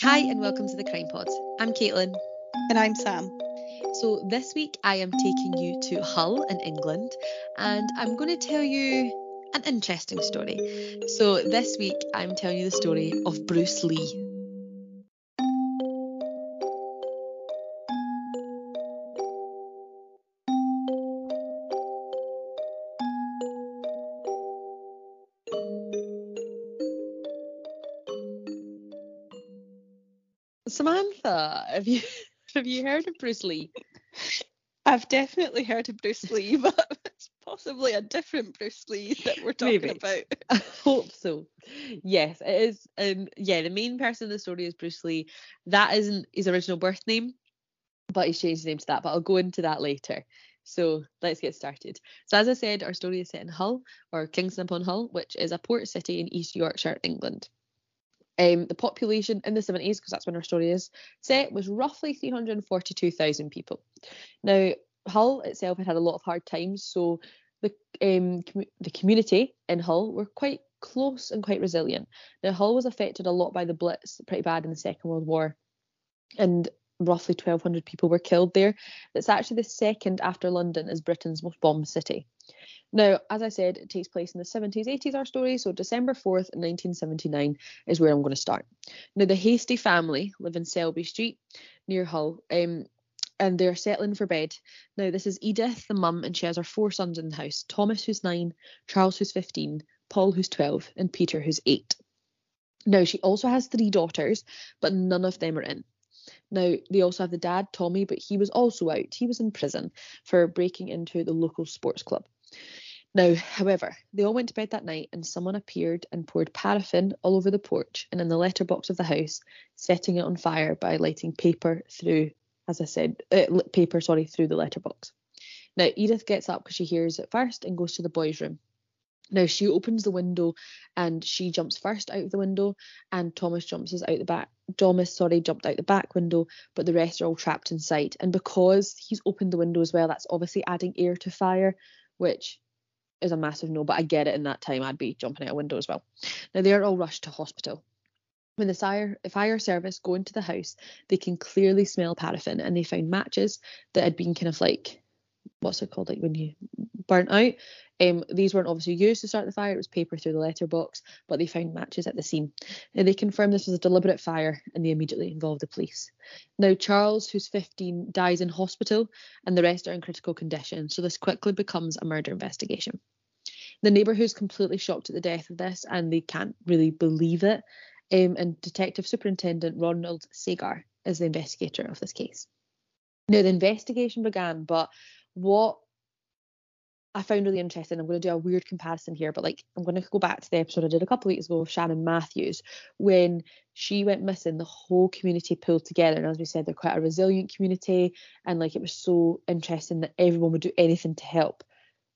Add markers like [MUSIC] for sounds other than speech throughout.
Hi, and welcome to the Crime Pod. I'm Caitlin. And I'm Sam. So, this week I am taking you to Hull in England, and I'm going to tell you an interesting story. So, this week I'm telling you the story of Bruce Lee. Have you [LAUGHS] have you heard of Bruce Lee? I've definitely heard of Bruce Lee, [LAUGHS] but it's possibly a different Bruce Lee that we're talking Maybe. about. [LAUGHS] I hope so. Yes, it is. Um, yeah, the main person in the story is Bruce Lee. That isn't his original birth name, but he's changed his name to that. But I'll go into that later. So let's get started. So as I said, our story is set in Hull or Kingston upon Hull, which is a port city in East Yorkshire, England. Um, the population in the 70s, because that's when our story is set, was roughly 342,000 people. Now, Hull itself had had a lot of hard times, so the um, commu- the community in Hull were quite close and quite resilient. Now, Hull was affected a lot by the Blitz, pretty bad in the Second World War, and roughly 1,200 people were killed there. It's actually the second after London as Britain's most bombed city. Now, as I said, it takes place in the 70s, 80s, our story. So December 4th, 1979 is where I'm going to start. Now, the Hastie family live in Selby Street near Hull, um, and they're settling for bed. Now, this is Edith, the mum, and she has her four sons in the house Thomas, who's nine, Charles, who's 15, Paul, who's 12, and Peter, who's eight. Now, she also has three daughters, but none of them are in. Now, they also have the dad, Tommy, but he was also out. He was in prison for breaking into the local sports club. Now, however, they all went to bed that night and someone appeared and poured paraffin all over the porch and in the letterbox of the house, setting it on fire by lighting paper through, as I said, uh, paper, sorry, through the letterbox. Now, Edith gets up because she hears it first and goes to the boys' room. Now, she opens the window and she jumps first out of the window, and Thomas jumps out the back. Thomas, sorry, jumped out the back window, but the rest are all trapped inside. And because he's opened the window as well, that's obviously adding air to fire, which is a massive no, but I get it in that time I'd be jumping out a window as well. Now they are all rushed to hospital. When the fire, fire service go into the house, they can clearly smell paraffin and they found matches that had been kind of like what's it called like when you burnt out. Um, these weren't obviously used to start the fire, it was paper through the letterbox, but they found matches at the scene. Now, they confirmed this was a deliberate fire and they immediately involved the police. Now, Charles, who's 15, dies in hospital and the rest are in critical condition, so this quickly becomes a murder investigation. The neighbourhood's completely shocked at the death of this and they can't really believe it. Um, and Detective Superintendent Ronald Sagar is the investigator of this case. Now, the investigation began, but what I found really interesting, I'm going to do a weird comparison here, but like I'm going to go back to the episode I did a couple of weeks ago with Shannon Matthews when she went missing, the whole community pulled together. And as we said, they're quite a resilient community, and like it was so interesting that everyone would do anything to help.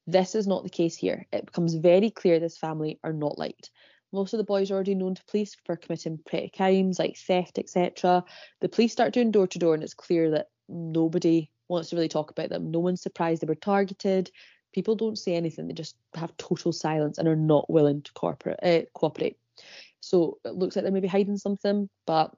This is not the case here. It becomes very clear this family are not liked. Most of the boys are already known to police for committing petty crimes like theft, etc. The police start doing door to door, and it's clear that nobody wants to really talk about them. No one's surprised they were targeted. People don't say anything. They just have total silence and are not willing to corporate, uh, cooperate. So it looks like they're maybe hiding something, but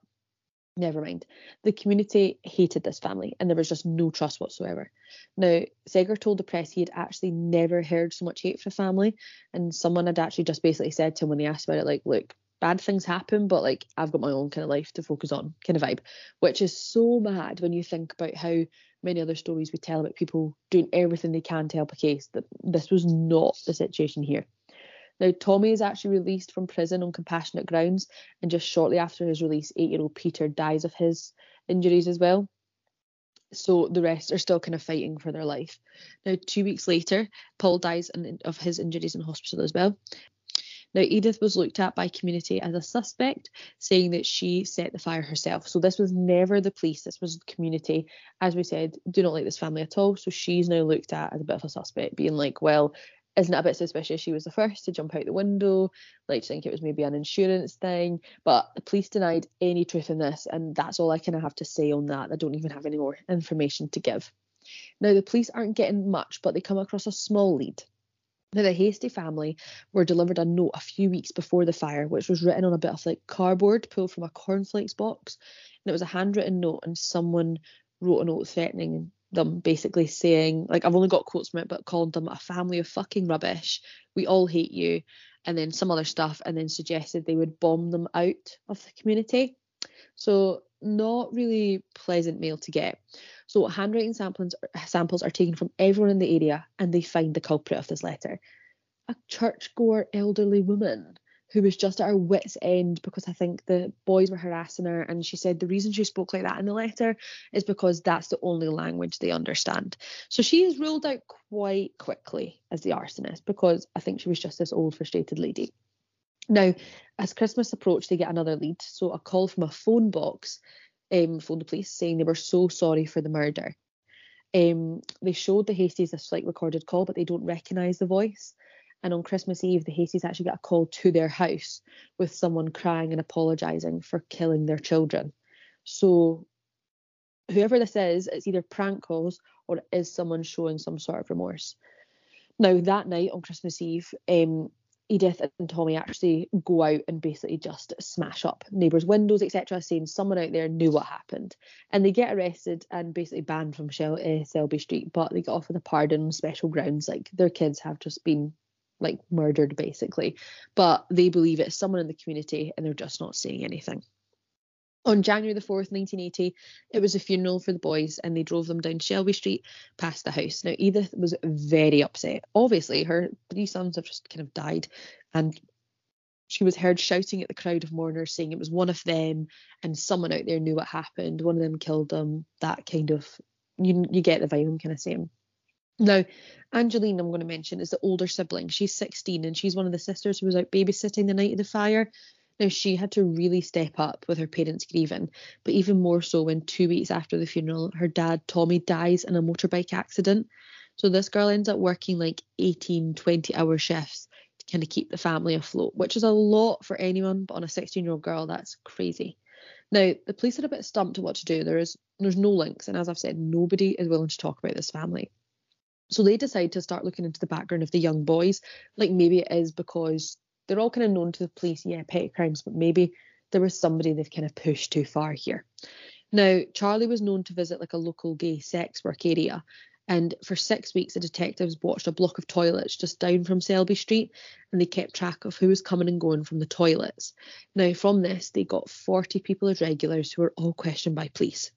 never mind. The community hated this family and there was just no trust whatsoever. Now, Sagar told the press he had actually never heard so much hate for the family, and someone had actually just basically said to him when they asked about it, like, look, bad things happen, but like I've got my own kind of life to focus on, kind of vibe, which is so mad when you think about how many other stories we tell about people doing everything they can to help a case. That this was not the situation here. Now, Tommy is actually released from prison on compassionate grounds, and just shortly after his release, eight year old Peter dies of his injuries as well. So the rest are still kind of fighting for their life. Now, two weeks later, Paul dies of his injuries in hospital as well. Now, Edith was looked at by community as a suspect, saying that she set the fire herself. So this was never the police, this was the community. As we said, do not like this family at all. So she's now looked at as a bit of a suspect, being like, well, isn't it a bit suspicious she was the first to jump out the window? Like, to think it was maybe an insurance thing. But the police denied any truth in this, and that's all I kind of have to say on that. I don't even have any more information to give. Now, the police aren't getting much, but they come across a small lead. Now, the Hastie family were delivered a note a few weeks before the fire, which was written on a bit of like cardboard pulled from a cornflakes box. And it was a handwritten note, and someone wrote a note threatening them, basically saying, like, I've only got quotes from it, but called them a family of fucking rubbish. We all hate you. And then some other stuff, and then suggested they would bomb them out of the community. So, not really pleasant mail to get. So handwriting samples samples are taken from everyone in the area and they find the culprit of this letter. A churchgoer elderly woman who was just at her wits' end because I think the boys were harassing her and she said the reason she spoke like that in the letter is because that's the only language they understand. So she is ruled out quite quickly as the arsonist because I think she was just this old frustrated lady. Now, as Christmas approached, they get another lead. So a call from a phone box um, phoned the police saying they were so sorry for the murder. Um, they showed the Hasties a slight recorded call, but they don't recognise the voice. And on Christmas Eve, the Hasties actually got a call to their house with someone crying and apologising for killing their children. So, whoever this is, it's either prank calls or is someone showing some sort of remorse. Now, that night on Christmas Eve, um, Edith and Tommy actually go out and basically just smash up neighbours' windows, etc., saying someone out there knew what happened. And they get arrested and basically banned from Shel- uh, Selby Street, but they get off with a pardon on special grounds. Like their kids have just been like murdered, basically. But they believe it's someone in the community and they're just not saying anything. On January the 4th, 1980, it was a funeral for the boys and they drove them down Shelby Street past the house. Now, Edith was very upset. Obviously, her three sons have just kind of died and she was heard shouting at the crowd of mourners saying it was one of them and someone out there knew what happened. One of them killed them. That kind of, you, you get the vibe I'm kind of saying. Now, Angeline, I'm going to mention, is the older sibling. She's 16 and she's one of the sisters who was out babysitting the night of the fire. Now, she had to really step up with her parents grieving, but even more so when two weeks after the funeral, her dad, Tommy, dies in a motorbike accident. So this girl ends up working like 18, 20 hour shifts to kind of keep the family afloat, which is a lot for anyone, but on a 16 year old girl, that's crazy. Now, the police are a bit stumped at what to do. There is there's no links, and as I've said, nobody is willing to talk about this family. So they decide to start looking into the background of the young boys. Like maybe it is because they're all kind of known to the police, yeah, petty crimes, but maybe there was somebody they've kind of pushed too far here. Now, Charlie was known to visit like a local gay sex work area, and for six weeks, the detectives watched a block of toilets just down from Selby Street, and they kept track of who was coming and going from the toilets. Now, from this, they got 40 people as regulars who were all questioned by police.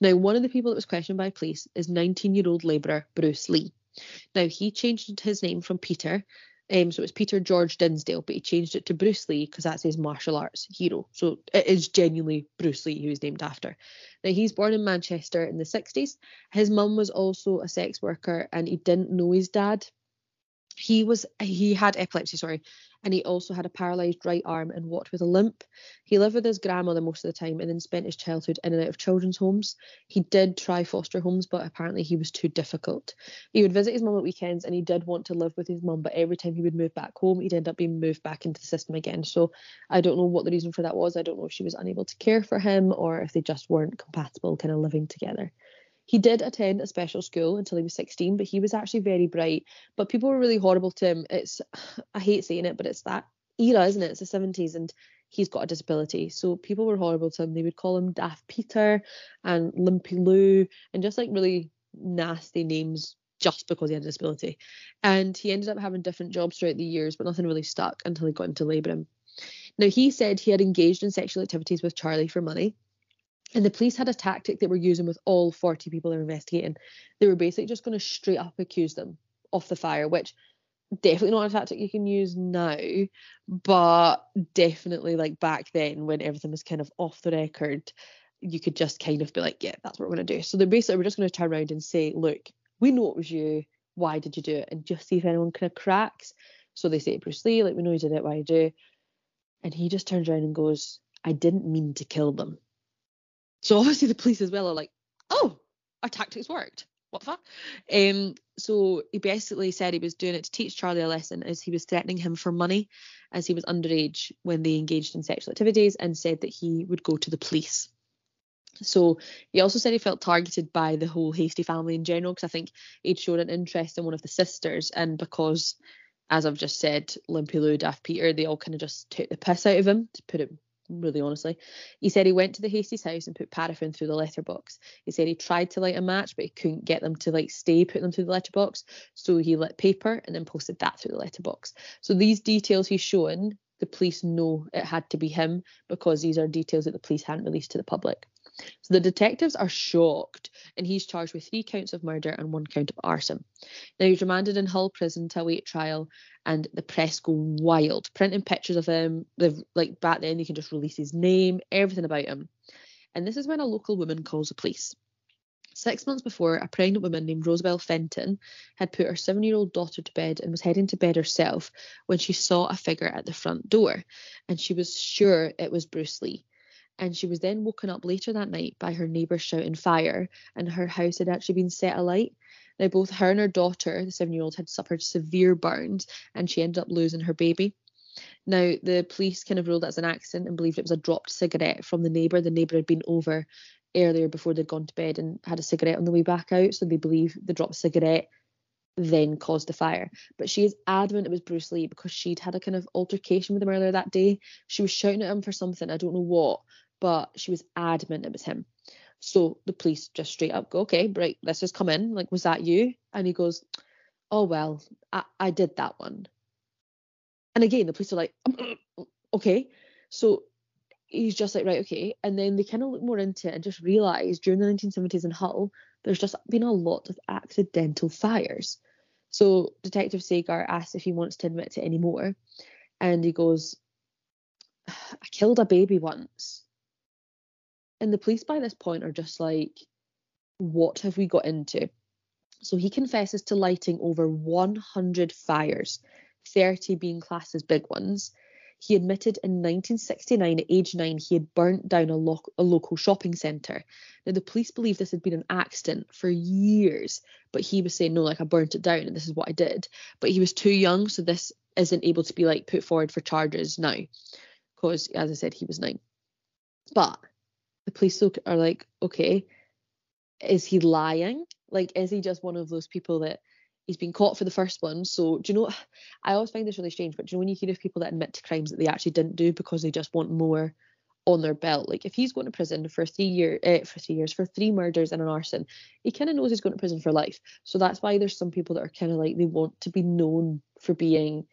Now, one of the people that was questioned by police is 19 year old labourer Bruce Lee. Now, he changed his name from Peter um, so it's Peter George Dinsdale, but he changed it to Bruce Lee because that's his martial arts hero. So it is genuinely Bruce Lee he was named after. Now he's born in Manchester in the 60s. His mum was also a sex worker and he didn't know his dad he was he had epilepsy sorry and he also had a paralyzed right arm and walked with a limp. He lived with his grandmother most of the time and then spent his childhood in and out of children's homes. He did try foster homes but apparently he was too difficult. He would visit his mum at weekends and he did want to live with his mum but every time he would move back home he'd end up being moved back into the system again. So i don't know what the reason for that was. I don't know if she was unable to care for him or if they just weren't compatible kind of living together he did attend a special school until he was 16, but he was actually very bright. But people were really horrible to him. It's, [SIGHS] I hate saying it, but it's that era, isn't it? It's the 70s, and he's got a disability. So people were horrible to him. They would call him Daft Peter and Limpy Lou, and just like really nasty names just because he had a disability. And he ended up having different jobs throughout the years, but nothing really stuck until he got into labouring. Now, he said he had engaged in sexual activities with Charlie for money. And the police had a tactic they were using with all 40 people they were investigating. They were basically just going to straight up accuse them of the fire, which definitely not a tactic you can use now, but definitely like back then when everything was kind of off the record, you could just kind of be like, yeah, that's what we're going to do. So they basically were just going to turn around and say, look, we know it was you. Why did you do it? And just see if anyone kind of cracks. So they say, Bruce Lee, like, we know you did it. Why you? Do? And he just turns around and goes, I didn't mean to kill them. So obviously the police as well are like, oh, our tactics worked. What the fuck? Um, so he basically said he was doing it to teach Charlie a lesson as he was threatening him for money as he was underage when they engaged in sexual activities and said that he would go to the police. So he also said he felt targeted by the whole Hastie family in general because I think he'd shown an interest in one of the sisters, and because, as I've just said, Limpy Lou, Daft Peter, they all kind of just took the piss out of him, to put it really honestly. He said he went to the Hastie's house and put paraffin through the letterbox. He said he tried to light a match, but he couldn't get them to like stay, put them through the letterbox. So he lit paper and then posted that through the letterbox. So these details he's shown, the police know it had to be him because these are details that the police hadn't released to the public. So the detectives are shocked, and he's charged with three counts of murder and one count of arson. Now he's remanded in Hull prison to await trial, and the press go wild, printing pictures of him. They've like back then you can just release his name, everything about him. And this is when a local woman calls the police. Six months before, a pregnant woman named Rosabelle Fenton had put her seven year old daughter to bed and was heading to bed herself when she saw a figure at the front door. And she was sure it was Bruce Lee and she was then woken up later that night by her neighbours shouting fire, and her house had actually been set alight. Now, both her and her daughter, the seven year old, had suffered severe burns, and she ended up losing her baby. Now, the police kind of ruled it as an accident and believed it was a dropped cigarette from the neighbour. The neighbour had been over earlier before they'd gone to bed and had a cigarette on the way back out, so they believe the dropped cigarette then caused the fire. But she is adamant it was Bruce Lee because she'd had a kind of altercation with him earlier that day. She was shouting at him for something, I don't know what, but she was adamant it was him. So the police just straight up go, okay, right, let's just come in. Like, was that you? And he goes, oh, well, I, I did that one. And again, the police are like, [CLEARS THROAT] okay. So he's just like, right, okay. And then they kind of look more into it and just realise during the 1970s in Hull, there's just been a lot of accidental fires. So Detective Sagar asks if he wants to admit to any more. And he goes, I killed a baby once. And the police by this point are just like, what have we got into? So he confesses to lighting over 100 fires, 30 being classed as big ones. He admitted in 1969, at age nine, he had burnt down a, lo- a local shopping centre. Now, the police believe this had been an accident for years, but he was saying, no, like I burnt it down and this is what I did. But he was too young, so this isn't able to be like put forward for charges now, because as I said, he was nine. But police are like, okay, is he lying? Like, is he just one of those people that he's been caught for the first one? So, do you know, I always find this really strange, but do you know when you hear of people that admit to crimes that they actually didn't do because they just want more on their belt? Like, if he's going to prison for three year, uh, for three years, for three murders and an arson, he kind of knows he's going to prison for life. So that's why there's some people that are kind of like they want to be known for being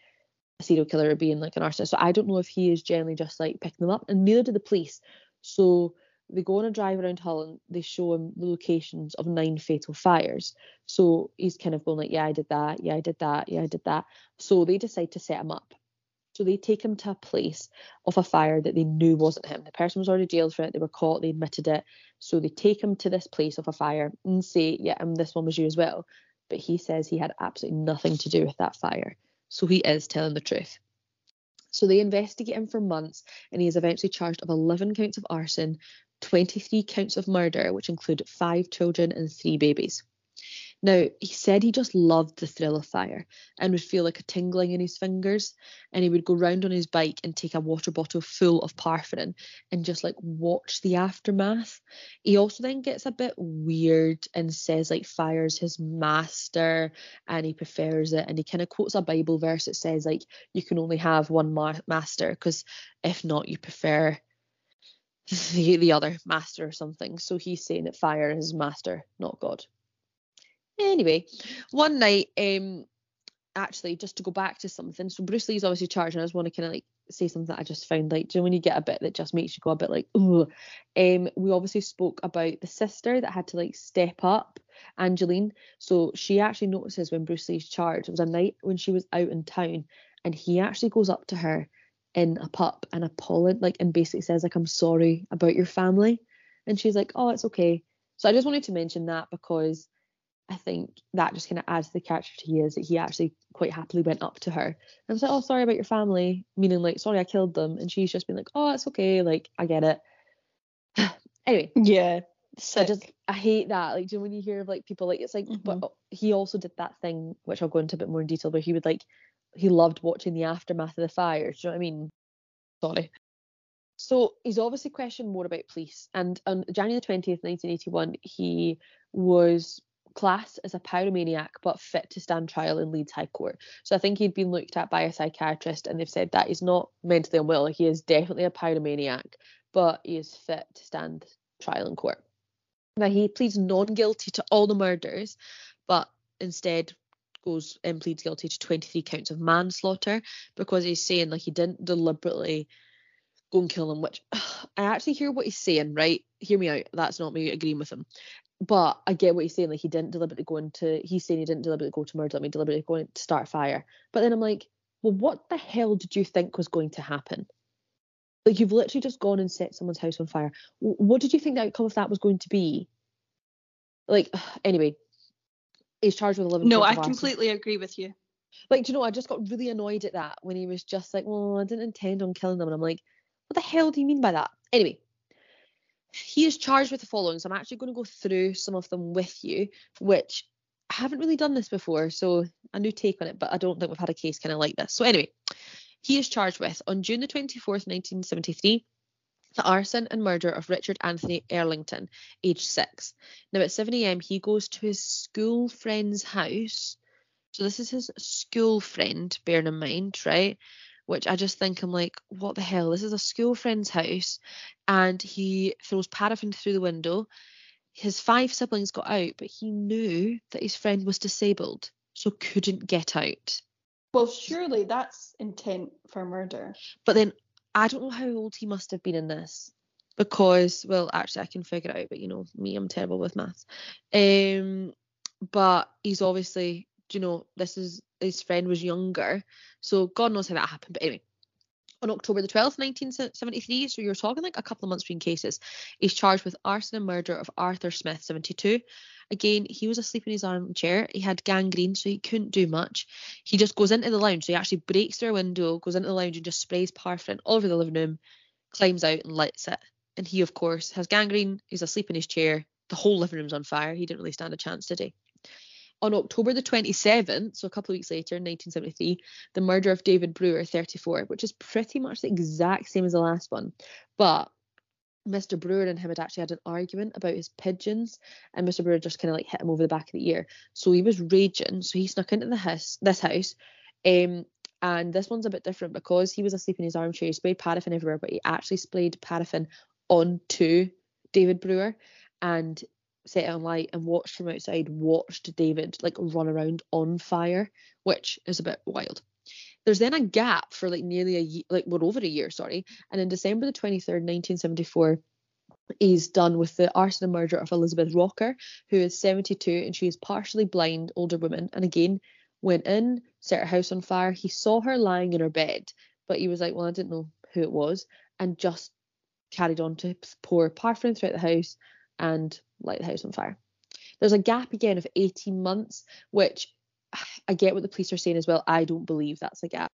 a serial killer or being like an arsonist. So I don't know if he is generally just like picking them up, and neither do the police. So they go on a drive around Holland. They show him the locations of nine fatal fires. So he's kind of going like, yeah, I did that. Yeah, I did that. Yeah, I did that. So they decide to set him up. So they take him to a place of a fire that they knew wasn't him. The person was already jailed for it. They were caught. They admitted it. So they take him to this place of a fire and say, yeah, and this one was you as well. But he says he had absolutely nothing to do with that fire. So he is telling the truth. So they investigate him for months, and he is eventually charged of 11 counts of arson, 23 counts of murder, which include five children and three babies. Now, he said he just loved the thrill of fire and would feel like a tingling in his fingers. And he would go round on his bike and take a water bottle full of paraffin and just like watch the aftermath. He also then gets a bit weird and says like fire's his master and he prefers it. And he kind of quotes a Bible verse that says like you can only have one ma- master because if not, you prefer [LAUGHS] the, the other master or something. So he's saying that fire is master, not God. Anyway, one night, um, actually, just to go back to something, so Bruce Lee's obviously charged, and I just want to kind of like say something that I just found like, do you know when you get a bit that just makes you go a bit like, oh, um, we obviously spoke about the sister that had to like step up, Angeline. So she actually notices when Bruce Lee's charged, it was a night when she was out in town, and he actually goes up to her in a pup and apologizes like and basically says like I'm sorry about your family. And she's like oh it's okay. So I just wanted to mention that because I think that just kind of adds to the character to he is that he actually quite happily went up to her and was like oh sorry about your family meaning like sorry I killed them. And she's just been like oh it's okay like I get it. [SIGHS] Anyway. Yeah so I just I hate that like do you know when you hear of like people like it's like mm-hmm. but he also did that thing which I'll go into a bit more in detail where he would like he loved watching the aftermath of the fires. Do you know what I mean? Sorry. So he's obviously questioned more about police. And on January the 20th, 1981, he was classed as a pyromaniac but fit to stand trial in Leeds High Court. So I think he'd been looked at by a psychiatrist and they've said that he's not mentally unwell. He is definitely a pyromaniac, but he is fit to stand trial in court. Now he pleads non-guilty to all the murders, but instead goes and pleads guilty to 23 counts of manslaughter because he's saying like he didn't deliberately go and kill them, which [SIGHS] I actually hear what he's saying, right? Hear me out. That's not me agreeing with him. But I get what he's saying. Like he didn't deliberately go into. He's saying he didn't deliberately go to murder. I mean, deliberately going to start a fire. But then I'm like, well, what the hell did you think was going to happen? Like you've literally just gone and set someone's house on fire. What did you think the outcome of that was going to be? Like [SIGHS] anyway, he's charged with 11. No, I completely agree with you. Like, do you know, I just got really annoyed at that when he was just like, well, I didn't intend on killing them. And I'm like, what the hell do you mean by that? Anyway, he is charged with the following. So I'm actually going to go through some of them with you, which I haven't really done this before. So a new take on it, but I don't think we've had a case kind of like this. So anyway, he is charged with on June the 24th, 1973, the arson and murder of Richard Anthony Ellerington, aged six. Now at 7 a.m., he goes to his school friend's house. So this is his school friend, bearing in mind, right? Which I just think I'm like, what the hell? This is a school friend's house, and he throws paraffin through the window. His five siblings got out, but he knew that his friend was disabled, so couldn't get out. Well, surely that's intent for murder. But then I don't know how old he must have been in this because, well, actually, I can figure it out, but you know, me, I'm terrible with maths. Um, but he's obviously, you know, this is his friend was younger, so God knows how that happened. But anyway, on October the 12th, 1973, so you're talking like a couple of months between cases, he's charged with arson and murder of Arthur Smith, 72. Again, he was asleep in his armchair. He had gangrene, so he couldn't do much. He just goes into the lounge. So he actually breaks through a window, goes into the lounge and just sprays paraffin all over the living room, climbs out and lights it. And he, of course, has gangrene. He's asleep in his chair. The whole living room's on fire. He didn't really stand a chance today on October the 27th, so a couple of weeks later in 1973, the murder of David Brewer, 34, which is pretty much the exact same as the last one. But Mr. Brewer and him had actually had an argument about his pigeons, and Mr. Brewer just kind of like hit him over the back of the ear. So he was raging. So he snuck into the house, this house. Um, and this one's a bit different because he was asleep in his armchair. He sprayed paraffin everywhere, but he actually sprayed paraffin onto David Brewer. And set it on light and watched from outside, watched David like run around on fire, which is a bit wild. There's then a gap for like nearly a year, like we're over a year, sorry. And in December the 23rd, 1974, he's done with the arson and murder of Elizabeth Rocker, who is 72 and she is partially blind older woman. And again, went in, set her house on fire. He saw her lying in her bed, but he was like, well, I didn't know who it was, and just carried on to pour paraffin throughout the house and light the house on fire. There's a gap again of 18 months, which [SIGHS] I get what the police are saying as well. I don't believe that's a gap.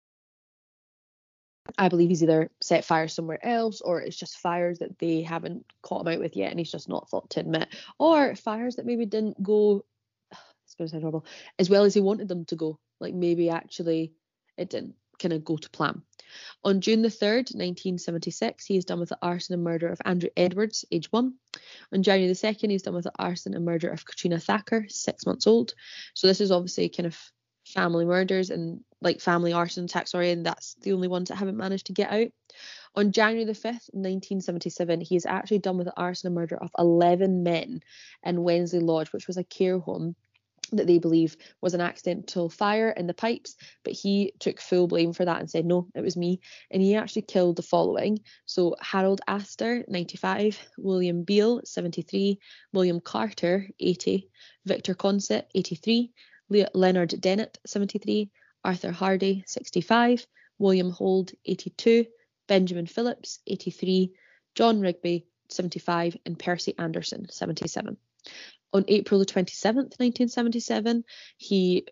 I believe he's either set fire somewhere else or it's just fires that they haven't caught him out with yet and he's just not thought to admit. Or fires that maybe didn't go [SIGHS] it's gonna sound horrible, as well as he wanted them to go. Like maybe actually it didn't kind of go to plan. On June the 3rd, 1976, he is done with the arson and murder of Andrew Edwards, age one. On January the 2nd, he's done with the arson and murder of Katrina Thacker, six months old. So this is obviously kind of family murders and like family arson attacks, sorry, and that's the only ones that haven't managed to get out. On January the 5th, 1977, he is actually done with the arson and murder of 11 men in Wensley Lodge, which was a care home that they believe was an accidental fire in the pipes, but he took full blame for that and said, No, it was me. And he actually killed the following. So Harold Astor, 95, William Beale, 73, William Carter, 80, Victor Consett, 83, Le- Leonard Dennett, 73, Arthur Hardy, 65, William Hold, 82, Benjamin Phillips, 83, John Rigby, 75, and Percy Anderson, 77 on April the 27th, 1977, he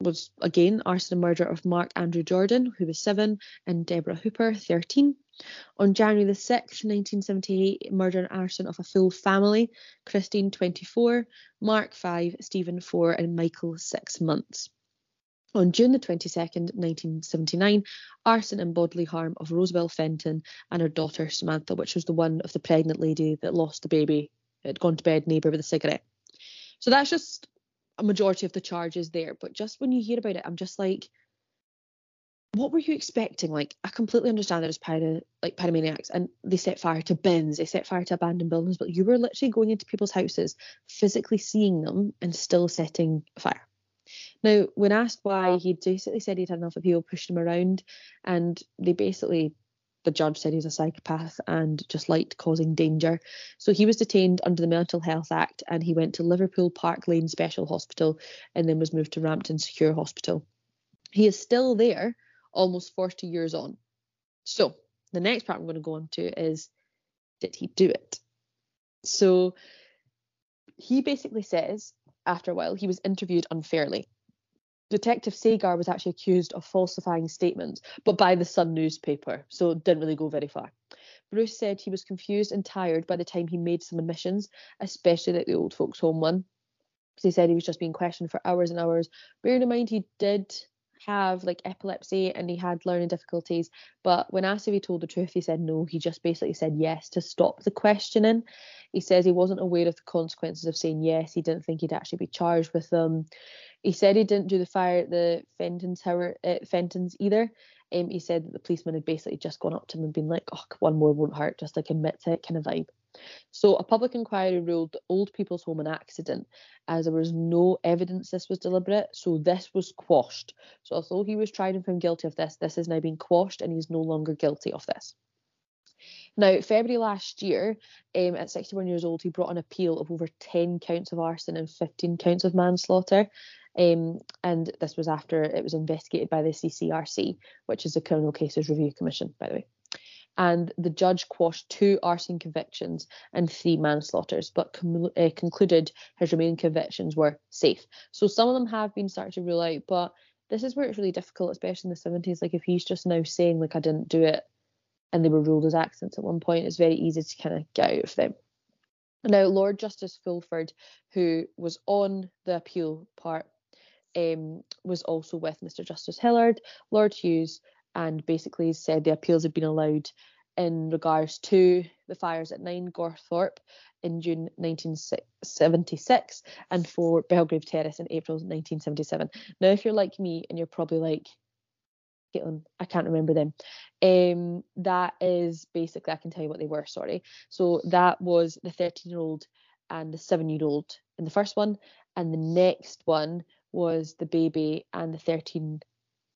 was again arson and murder of Mark Andrew Jordan, who was seven, and Deborah Hooper, 13. On January the 6th, 1978, murder and arson of a full family, Christine, 24, Mark, 5, Stephen, 4, and Michael, 6 months. On June the 22nd, 1979, arson and bodily harm of Rosabelle Fenton and her daughter Samantha, which was the one of the pregnant lady that lost the baby, had gone to bed neighbour with a cigarette. So that's just a majority of the charges there. But just when you hear about it, I'm just like, what were you expecting? Like, I completely understand it's pyro, like pyromaniacs, and they set fire to bins, they set fire to abandoned buildings, but you were literally going into people's houses, physically seeing them, and still setting fire. Now, when asked why, he basically said he'd had enough of people pushing him around, and they basically, the judge said he's a psychopath and just liked causing danger. So he was detained under the Mental Health Act and he went to Liverpool Park Lane Special Hospital and then was moved to Rampton Secure Hospital. He is still there, almost 40 years on. So the next part I'm going to go on to is did he do it? So he basically says after a while, he was interviewed unfairly. Detective Sagar was actually accused of falsifying statements, but by the Sun newspaper, so it didn't really go very far. Bruce said he was confused and tired by the time he made some admissions, especially at the old folks' home one. He said he was just being questioned for hours and hours. Bearing in mind he did have like epilepsy and he had learning difficulties. But when asked if he told the truth, he said no. He just basically said yes to stop the questioning. He says he wasn't aware of the consequences of saying yes. He didn't think he'd actually be charged with them. He said he didn't do the fire at the Fenton's, tower, at Fenton's either. Um, he said that the policeman had basically just gone up to him and been like, oh, one more won't hurt, just like admit to it kind of vibe. So a public inquiry ruled the old people's home an accident as there was no evidence this was deliberate. So this was quashed. So although he was tried and found guilty of this, this has now been quashed and he's no longer guilty of this. Now, February last year, um, at 61 years old, he brought an appeal of over 10 counts of arson and 15 counts of manslaughter. Um, and this was after it was investigated by the CCRC, which is the Criminal Cases Review Commission, by the way and the judge quashed two arson convictions and three manslaughters, but com- uh, concluded his remaining convictions were safe. So some of them have been started to rule out, but this is where it's really difficult, especially in the 70s. Like if he's just now saying like I didn't do it, and they were ruled as accidents at one point, it's very easy to kind of get out of them. Now, Lord Justice Fulford, who was on the appeal part, um, was also with Mr. Justice Hilliard, Lord Hughes, and basically said the appeals had been allowed in regards to the fires at 9 Gawthorpe in June 1976 and for Belgrave Terrace in April 1977. Now, if you're like me and you're probably like, Caitlin, I can't remember them. Um, that is basically, I can tell you what they were, sorry. So that was the 13 year old and the seven year old in the first one, and the next one was the baby and the 13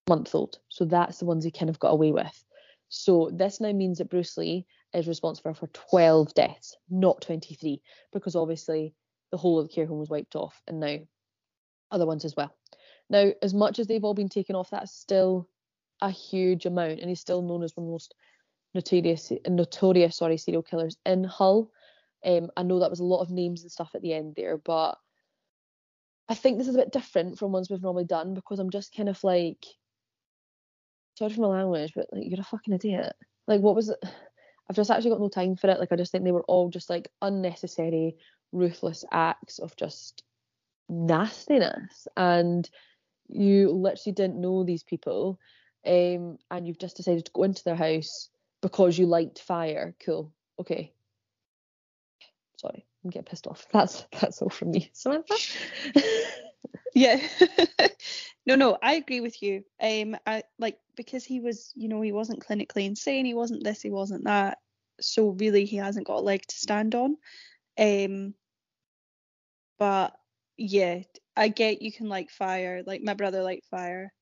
month old. So that's the ones he kind of got away with. So this now means that Bruce Lee is responsible for 12 deaths, not 23, because obviously the whole of the care home was wiped off and now other ones as well. Now, as much as they've all been taken off, that's still a huge amount, and he's still known as one of the most notorious, notorious, sorry, serial killers in Hull. Um, I know that was a lot of names and stuff at the end there, but I think this is a bit different from ones we've normally done because I'm just kind of like sorry for my language, but like you're a fucking idiot. Like what was it? I've just actually got no time for it. Like I just think they were all just like unnecessary, ruthless acts of just nastiness. And you literally didn't know these people. Um, and you've just decided to go into their house because you liked fire. Cool. Okay. Sorry, I'm getting pissed off. [LAUGHS] That's that's all from me. Samantha? [LAUGHS] yeah. [LAUGHS] no, no, I agree with you. Um, I like because he was, you know, he wasn't clinically insane. He wasn't this. He wasn't that. So really, he hasn't got a leg to stand on. Um, but yeah, I get you can like fire. Like my brother liked fire,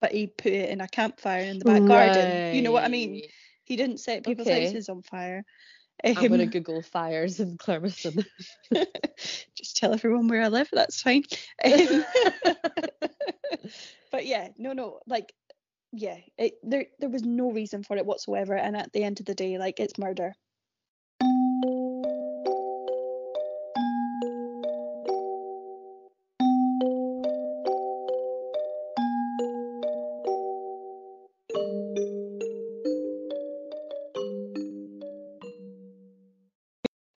but he put it in a campfire in the back right. garden. You know what I mean? He didn't set people's okay. houses on fire. Um, I'm gonna Google fires in Clermiston. [LAUGHS] just tell everyone where I live. That's fine. Um, [LAUGHS] but yeah, no, no, like, yeah, it, there there was no reason for it whatsoever. And at the end of the day, like, it's murder.